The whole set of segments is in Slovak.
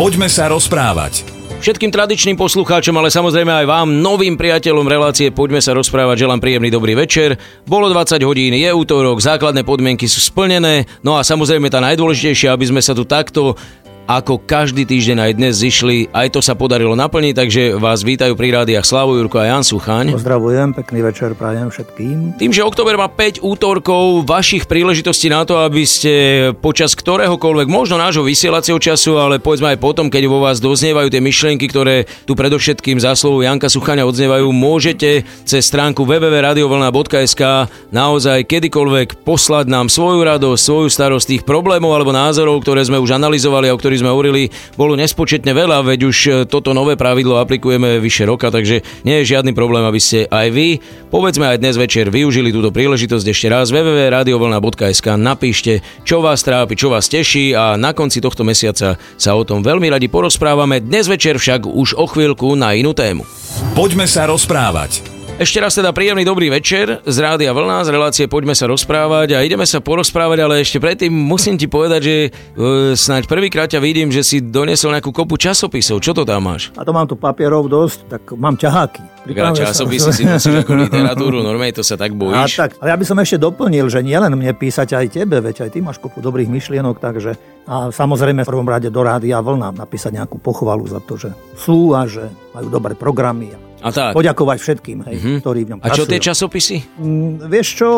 Poďme sa rozprávať. Všetkým tradičným poslucháčom, ale samozrejme aj vám, novým priateľom relácie Poďme sa rozprávať, želám príjemný dobrý večer. Bolo 20 hodín, je útorok, základné podmienky sú splnené, no a samozrejme tá najdôležitejšia, aby sme sa tu takto ako každý týždeň aj dnes zišli. Aj to sa podarilo naplniť, takže vás vítajú pri rádiách Slavo Jurko a Jan Suchaň. Pozdravujem, pekný večer prajem všetkým. Tým, že október má 5 útorkov vašich príležitostí na to, aby ste počas ktoréhokoľvek, možno nášho vysielacieho času, ale povedzme aj potom, keď vo vás doznievajú tie myšlienky, ktoré tu predovšetkým záslovou Janka Suchaňa odznievajú, môžete cez stránku www.radiovlna.sk naozaj kedykoľvek poslať nám svoju radosť, svoju starosť tých problémov alebo názorov, ktoré sme už analyzovali a o ktorých sme hovorili, bolo nespočetne veľa, veď už e, toto nové pravidlo aplikujeme vyše roka, takže nie je žiadny problém, aby ste aj vy, povedzme aj dnes večer, využili túto príležitosť ešte raz www.radiovlna.sk napíšte, čo vás trápi, čo vás teší a na konci tohto mesiaca sa o tom veľmi radi porozprávame. Dnes večer však už o chvíľku na inú tému. Poďme sa rozprávať. Ešte raz teda príjemný dobrý večer z Rádia Vlna, z relácie Poďme sa rozprávať a ideme sa porozprávať, ale ešte predtým musím ti povedať, že uh, snáď prvýkrát ťa vidím, že si donesol nejakú kopu časopisov. Čo to tam máš? A to mám tu papierov dosť, tak mám ťaháky. Veľa časopisy si nosíš ako literatúru, normálne to sa tak bojíš. A tak, ale ja by som ešte doplnil, že nielen mne písať aj tebe, veď aj ty máš kopu dobrých myšlienok, takže a samozrejme v prvom rade do Rádia Vlna napísať nejakú pochvalu za to, že sú a že majú dobré programy a tak. Poďakovať všetkým, hej, mm-hmm. ktorí v ňom A čo tie časopisy? Mm, vieš čo,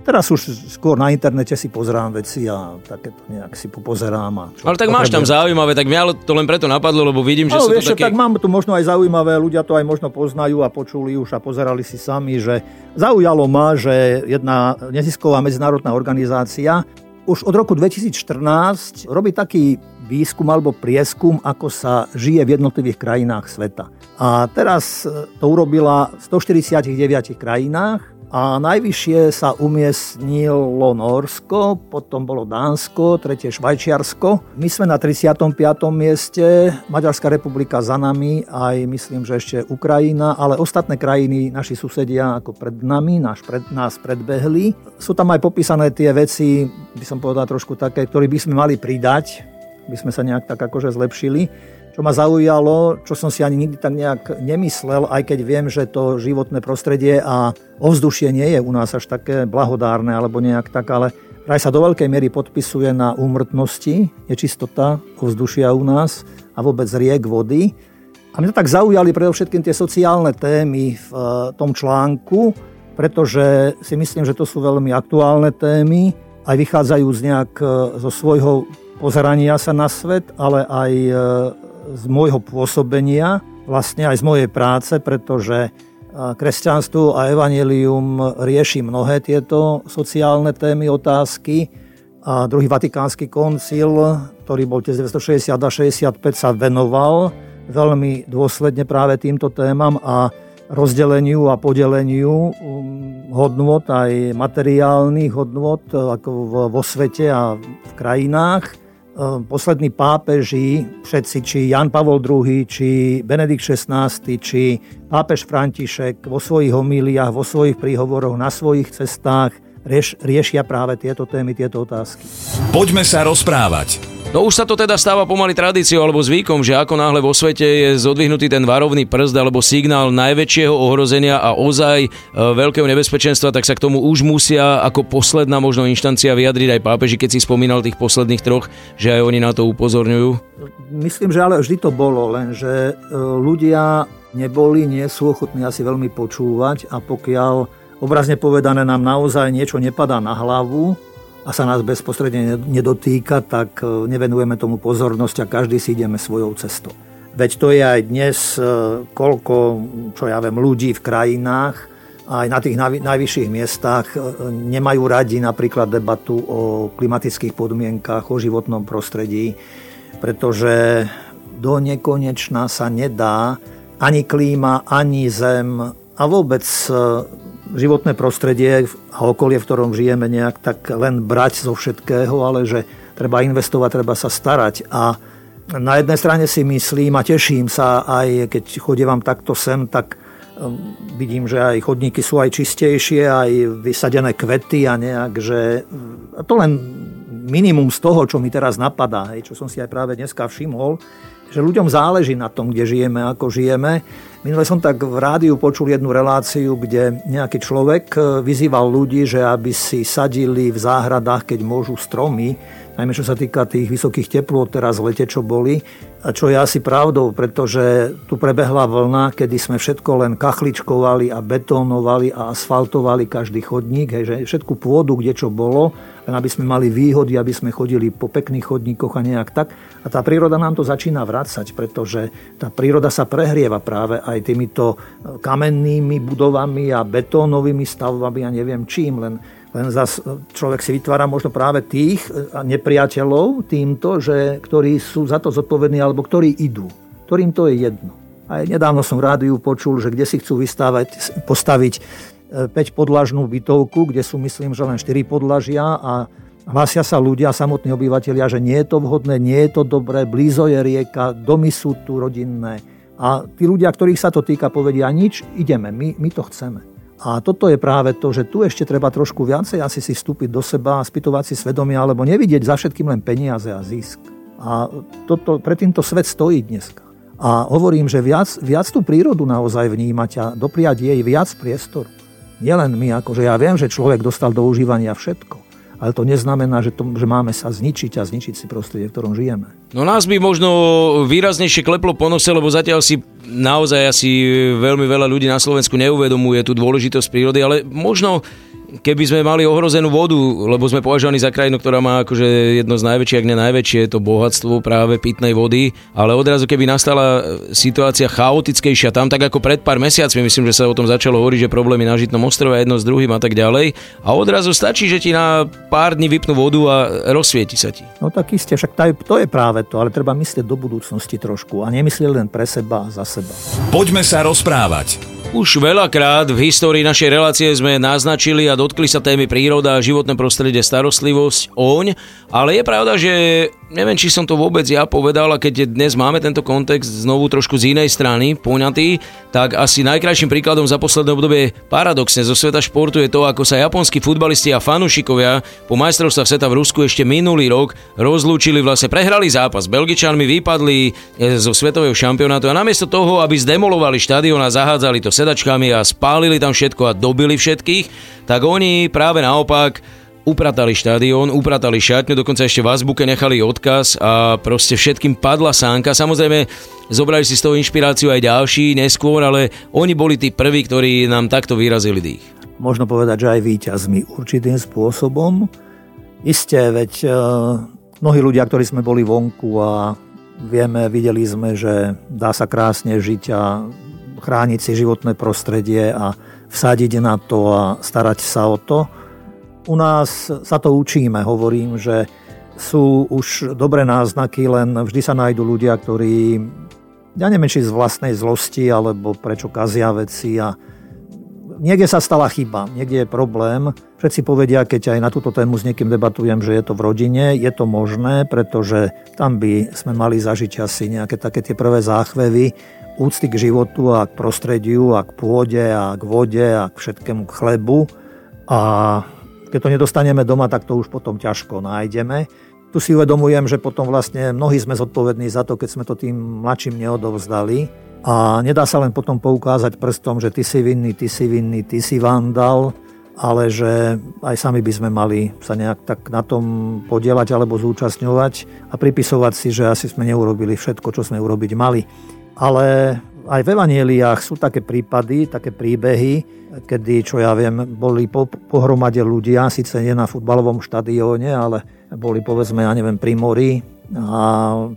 Teraz už skôr na internete si pozerám veci a takéto nejak si popozerám. A ale tak máš tam zaujímavé, tak mňa to len preto napadlo, lebo vidím, že no, sú vieš, to také... tak mám tu možno aj zaujímavé, ľudia to aj možno poznajú a počuli už a pozerali si sami, že zaujalo ma, že jedna nezisková medzinárodná organizácia už od roku 2014 robí taký výskum alebo prieskum, ako sa žije v jednotlivých krajinách sveta. A teraz to urobila v 149 krajinách a najvyššie sa umiestnilo Norsko, potom bolo Dánsko, tretie Švajčiarsko. My sme na 35. mieste, Maďarská republika za nami, aj myslím, že ešte Ukrajina, ale ostatné krajiny, naši susedia ako pred nami, náš pred, nás predbehli. Sú tam aj popísané tie veci, by som povedal trošku také, ktoré by sme mali pridať, by sme sa nejak tak akože zlepšili čo ma zaujalo, čo som si ani nikdy tak nejak nemyslel, aj keď viem, že to životné prostredie a ovzdušie nie je u nás až také blahodárne alebo nejak tak, ale vraj sa do veľkej miery podpisuje na úmrtnosti, je čistota ovzdušia u nás a vôbec riek vody. A mňa tak zaujali predovšetkým tie sociálne témy v eh, tom článku, pretože si myslím, že to sú veľmi aktuálne témy, aj vychádzajú z nejak eh, zo svojho pozerania sa na svet, ale aj eh, z môjho pôsobenia, vlastne aj z mojej práce, pretože kresťanstvo a evanelium rieši mnohé tieto sociálne témy, otázky. A druhý vatikánsky koncil, ktorý bol 1960 a 65, sa venoval veľmi dôsledne práve týmto témam a rozdeleniu a podeleniu um, hodnot, aj materiálnych hodnot ako vo svete a v krajinách. Ehm, poslední pápeži, všetci, či Jan Pavol II, či Benedikt XVI, či pápež František vo svojich homíliách, vo svojich príhovoroch, na svojich cestách rieš, riešia práve tieto témy, tieto otázky. Poďme sa rozprávať. No už sa to teda stáva pomaly tradíciou alebo zvykom, že ako náhle vo svete je zodvihnutý ten varovný prst alebo signál najväčšieho ohrozenia a ozaj e, veľkého nebezpečenstva, tak sa k tomu už musia ako posledná možno inštancia vyjadriť aj pápeži, keď si spomínal tých posledných troch, že aj oni na to upozorňujú. Myslím, že ale vždy to bolo, len že e, ľudia neboli, nie sú ochotní asi veľmi počúvať a pokiaľ obrazne povedané nám naozaj niečo nepadá na hlavu, a sa nás bezprostredne nedotýka, tak e, nevenujeme tomu pozornosť a každý si ideme svojou cestou. Veď to je aj dnes, e, koľko, čo ja viem, ľudí v krajinách, aj na tých najvyšších miestach e, nemajú radi napríklad debatu o klimatických podmienkach, o životnom prostredí, pretože do nekonečna sa nedá ani klíma, ani zem a vôbec životné prostredie a okolie, v ktorom žijeme, nejak tak len brať zo všetkého, ale že treba investovať, treba sa starať. A na jednej strane si myslím a teším sa aj keď chodievam takto sem, tak um, vidím, že aj chodníky sú aj čistejšie, aj vysadené kvety a nejak, že to len minimum z toho, čo mi teraz napadá, hej, čo som si aj práve dneska všimol, že ľuďom záleží na tom, kde žijeme, ako žijeme. Minule som tak v rádiu počul jednu reláciu, kde nejaký človek e, vyzýval ľudí, že aby si sadili v záhradách, keď môžu stromy, najmä čo sa týka tých vysokých teplôt teraz v lete, čo boli, a čo je asi pravdou, pretože tu prebehla vlna, kedy sme všetko len kachličkovali a betónovali a asfaltovali každý chodník, hej, že všetku pôdu, kde čo bolo, len aby sme mali výhody, aby sme chodili po pekných chodníkoch a nejak tak. A tá príroda nám to začína vrácať, pretože tá príroda sa prehrieva práve aj týmito kamennými budovami a betónovými stavbami a neviem čím, len len zas človek si vytvára možno práve tých e, nepriateľov týmto, že, ktorí sú za to zodpovední alebo ktorí idú, ktorým to je jedno. Aj nedávno som v rádiu počul, že kde si chcú vystávať, postaviť 5 e, podlažnú bytovku, kde sú myslím, že len 4 podlažia a hlásia sa ľudia, samotní obyvateľia, že nie je to vhodné, nie je to dobré, blízo je rieka, domy sú tu rodinné. A tí ľudia, ktorých sa to týka, povedia nič, ideme, my, my to chceme. A toto je práve to, že tu ešte treba trošku viacej asi si vstúpiť do seba, spýtovať si svedomie, alebo nevidieť za všetkým len peniaze a zisk. A toto, pre týmto svet stojí dneska. A hovorím, že viac, viac tú prírodu naozaj vnímať a dopriať jej viac priestoru. Nielen my, akože ja viem, že človek dostal do užívania všetko ale to neznamená, že, to, že máme sa zničiť a zničiť si prostredie, v ktorom žijeme. No nás by možno výraznejšie kleplo po nose, lebo zatiaľ si naozaj asi veľmi veľa ľudí na Slovensku neuvedomuje tú dôležitosť prírody, ale možno keby sme mali ohrozenú vodu, lebo sme považovaní za krajinu, ktorá má akože jedno z najväčších, ak ne najväčšie, to bohatstvo práve pitnej vody, ale odrazu keby nastala situácia chaotickejšia tam, tak ako pred pár mesiacmi, myslím, že sa o tom začalo hovoriť, že problémy na Žitnom ostrove jedno s druhým a tak ďalej. A odrazu stačí, že ti na pár dní vypnú vodu a rozsvieti sa ti. No tak iste, však to je práve to, ale treba myslieť do budúcnosti trošku a nemyslieť len pre seba a za seba. Poďme sa rozprávať. Už veľakrát v histórii našej relácie sme naznačili a dotkli sa témy príroda, životné prostredie, starostlivosť, oň, ale je pravda, že neviem, či som to vôbec ja povedal a keď dnes máme tento kontext znovu trošku z inej strany poňatý, tak asi najkrajším príkladom za posledné obdobie paradoxne zo sveta športu je to, ako sa japonskí futbalisti a fanúšikovia po majstrovstvách sveta v Rusku ešte minulý rok rozlúčili, vlastne prehrali zápas. Belgičanmi vypadli e, zo svetového šampionátu a namiesto toho, aby zdemolovali štadión a zahádzali to sedačkami a spálili tam všetko a dobili všetkých, tak oni práve naopak upratali štadión, upratali šatňu, dokonca ešte v azbuke nechali odkaz a proste všetkým padla sánka. Samozrejme, zobrali si z toho inšpiráciu aj ďalší neskôr, ale oni boli tí prví, ktorí nám takto vyrazili dých. Možno povedať, že aj víťazmi určitým spôsobom. Isté, veď uh, mnohí ľudia, ktorí sme boli vonku a vieme, videli sme, že dá sa krásne žiť a chrániť si životné prostredie a vsadiť na to a starať sa o to, u nás sa to učíme, hovorím, že sú už dobré náznaky, len vždy sa nájdú ľudia, ktorí, ja neviem, či z vlastnej zlosti, alebo prečo kazia veci a niekde sa stala chyba, niekde je problém. Všetci povedia, keď aj na túto tému s niekým debatujem, že je to v rodine, je to možné, pretože tam by sme mali zažiť asi nejaké také tie prvé záchvevy úcty k životu a k prostrediu a k pôde a k vode a k všetkému k chlebu. A keď to nedostaneme doma, tak to už potom ťažko nájdeme. Tu si uvedomujem, že potom vlastne mnohí sme zodpovední za to, keď sme to tým mladším neodovzdali. A nedá sa len potom poukázať prstom, že ty si vinný, ty si vinný, ty si vandal, ale že aj sami by sme mali sa nejak tak na tom podielať alebo zúčastňovať a pripisovať si, že asi sme neurobili všetko, čo sme urobiť mali. Ale aj v evanieliách sú také prípady, také príbehy, kedy, čo ja viem, boli po, pohromade ľudia, síce nie na futbalovom štadióne, ale boli povedzme, ja neviem, pri mori a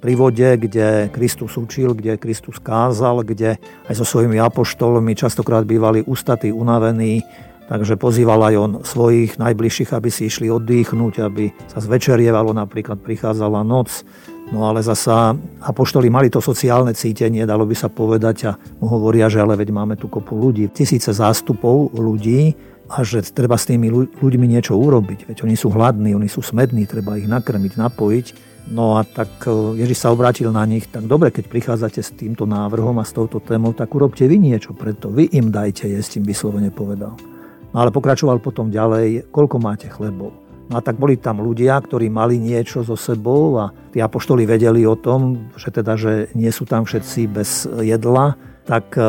pri vode, kde Kristus učil, kde Kristus kázal, kde aj so svojimi apoštolmi častokrát bývali ustatí, unavení, takže pozýval aj on svojich najbližších, aby si išli oddychnúť, aby sa zvečerievalo, napríklad prichádzala noc, No ale zasa apoštoli mali to sociálne cítenie, dalo by sa povedať a mu hovoria, že ale veď máme tu kopu ľudí, tisíce zástupov ľudí a že treba s tými ľuďmi niečo urobiť. Veď oni sú hladní, oni sú smední, treba ich nakrmiť, napojiť. No a tak e, Ježiš sa obrátil na nich, tak dobre, keď prichádzate s týmto návrhom a s touto témou, tak urobte vy niečo preto, vy im dajte jesť, im vyslovene povedal. No ale pokračoval potom ďalej, koľko máte chlebov. No a tak boli tam ľudia, ktorí mali niečo so sebou a tí apoštoli vedeli o tom, že teda, že nie sú tam všetci bez jedla, tak e,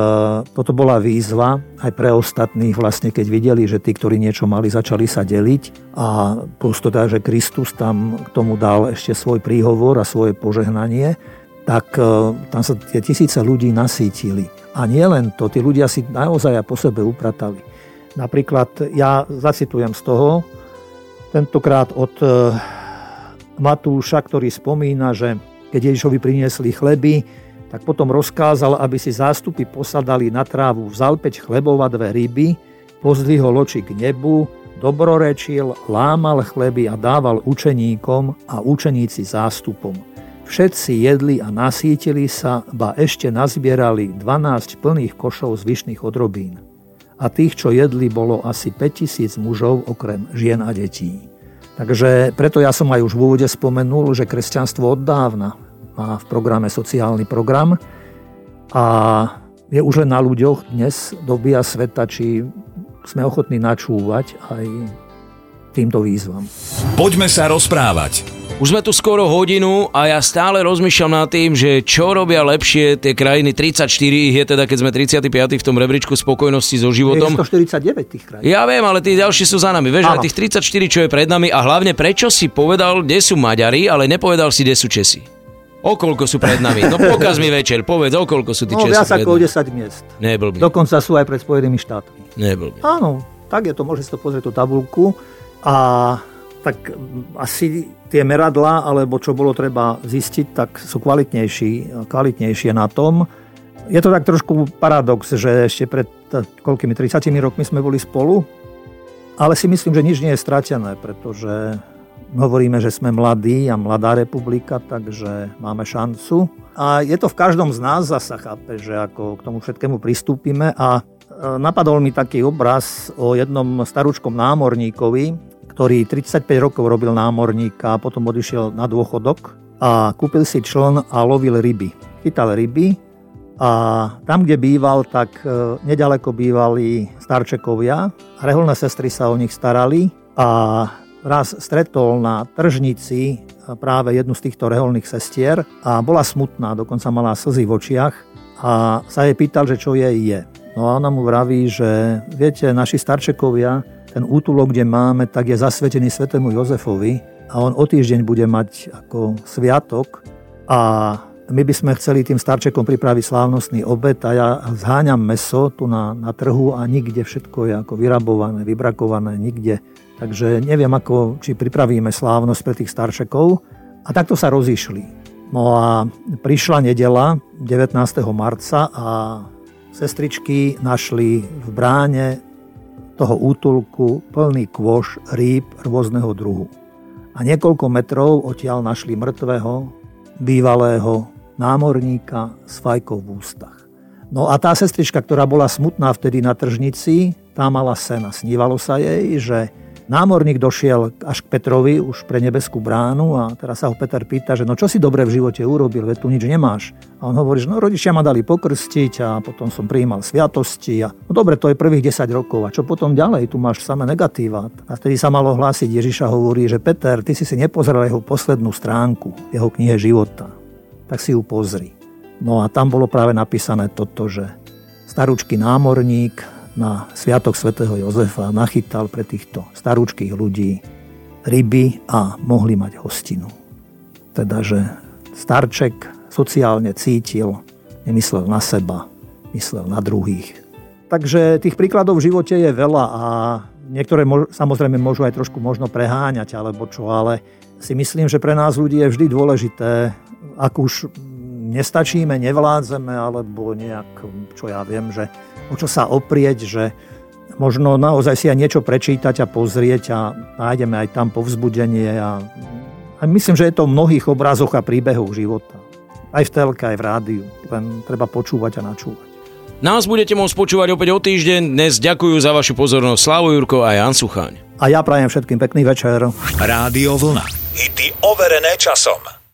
toto bola výzva aj pre ostatných vlastne, keď videli, že tí, ktorí niečo mali, začali sa deliť a plus teda, že Kristus tam k tomu dal ešte svoj príhovor a svoje požehnanie, tak e, tam sa tie tisíce ľudí nasítili. A nie len to, tí ľudia si naozaj po sebe upratali. Napríklad ja zacitujem z toho, tentokrát od e, Matúša, ktorý spomína, že keď Ježišovi priniesli chleby, tak potom rozkázal, aby si zástupy posadali na trávu, vzal peť chlebov a dve ryby, pozdvihol oči k nebu, dobrorečil, lámal chleby a dával učeníkom a učeníci zástupom. Všetci jedli a nasítili sa, ba ešte nazbierali 12 plných košov z vyšných odrobín. A tých, čo jedli, bolo asi 5000 mužov okrem žien a detí. Takže preto ja som aj už v úvode spomenul, že kresťanstvo od dávna má v programe sociálny program a je už len na ľuďoch dnes dobia sveta, či sme ochotní načúvať aj týmto výzvam. Poďme sa rozprávať. Už sme tu skoro hodinu a ja stále rozmýšľam nad tým, že čo robia lepšie tie krajiny. 34 ich je teda, keď sme 35 v tom rebríčku spokojnosti so životom. Je 149 tých krajín. Ja viem, ale tí ďalší sú za nami. Vieš, ale tých 34, čo je pred nami a hlavne prečo si povedal, kde sú Maďari, ale nepovedal si, kde sú Česi. Okolko sú pred nami? No pokaz mi večer, povedz, okolko sú tí no, viac ako 10 miest. Neblbý. Dokonca sú aj pred Spojenými štátmi. Neblbý. Áno, tak je to, môže si to pozrieť tú tabulku. A tak asi tie meradla, alebo čo bolo treba zistiť, tak sú kvalitnejší, kvalitnejšie na tom. Je to tak trošku paradox, že ešte pred koľkými 30 rokmi sme boli spolu, ale si myslím, že nič nie je stratené, pretože Hovoríme, že sme mladí a mladá republika, takže máme šancu. A je to v každom z nás zasa, chápe, že ako k tomu všetkému pristúpime. A e, napadol mi taký obraz o jednom starúčkom námorníkovi, ktorý 35 rokov robil námorníka a potom odišiel na dôchodok a kúpil si čln a lovil ryby. Chytal ryby a tam, kde býval, tak e, nedaleko bývali starčekovia. Reholné sestry sa o nich starali a raz stretol na tržnici práve jednu z týchto reholných sestier a bola smutná, dokonca mala slzy v očiach a sa jej pýtal, že čo jej je. No a ona mu vraví, že viete, naši starčekovia, ten útulok, kde máme, tak je zasvetený svetému Jozefovi a on o týždeň bude mať ako sviatok a my by sme chceli tým starčekom pripraviť slávnostný obed a ja zháňam meso tu na, na trhu a nikde všetko je ako vyrabované, vybrakované, nikde Takže neviem, ako, či pripravíme slávnosť pre tých staršekov. A takto sa rozišli. No a prišla nedela 19. marca a sestričky našli v bráne toho útulku plný kôš rýb rôzneho druhu. A niekoľko metrov odtiaľ našli mŕtvého, bývalého námorníka s fajkou v ústach. No a tá sestrička, ktorá bola smutná vtedy na tržnici, tá mala sena. Snívalo sa jej, že Námorník došiel až k Petrovi, už pre nebeskú bránu a teraz sa ho Peter pýta, že no čo si dobre v živote urobil, veď tu nič nemáš. A on hovorí, že no rodičia ma dali pokrstiť a potom som prijímal sviatosti a no dobre, to je prvých 10 rokov a čo potom ďalej, tu máš samé negatíva. A vtedy sa malo hlásiť, Ježiša hovorí, že Peter, ty si si nepozrel jeho poslednú stránku, jeho knihe života. Tak si ju pozri. No a tam bolo práve napísané toto, že starúčky námorník na Sviatok svätého Jozefa nachytal pre týchto starúčkých ľudí ryby a mohli mať hostinu. Teda, že starček sociálne cítil, nemyslel na seba, myslel na druhých. Takže tých príkladov v živote je veľa a niektoré samozrejme môžu aj trošku možno preháňať alebo čo, ale si myslím, že pre nás ľudí je vždy dôležité, ak už nestačíme, nevládzeme, alebo nejak, čo ja viem, že o čo sa oprieť, že možno naozaj si aj niečo prečítať a pozrieť a nájdeme aj tam povzbudenie a, a myslím, že je to v mnohých obrazoch a príbehoch života. Aj v telke, aj v rádiu. Len treba počúvať a načúvať. Nás budete môcť počúvať opäť o týždeň. Dnes ďakujú za vašu pozornosť Slavo Jurko a Jan Suchaň. A ja prajem všetkým pekný večer. Rádio Vlna. Hity overené časom.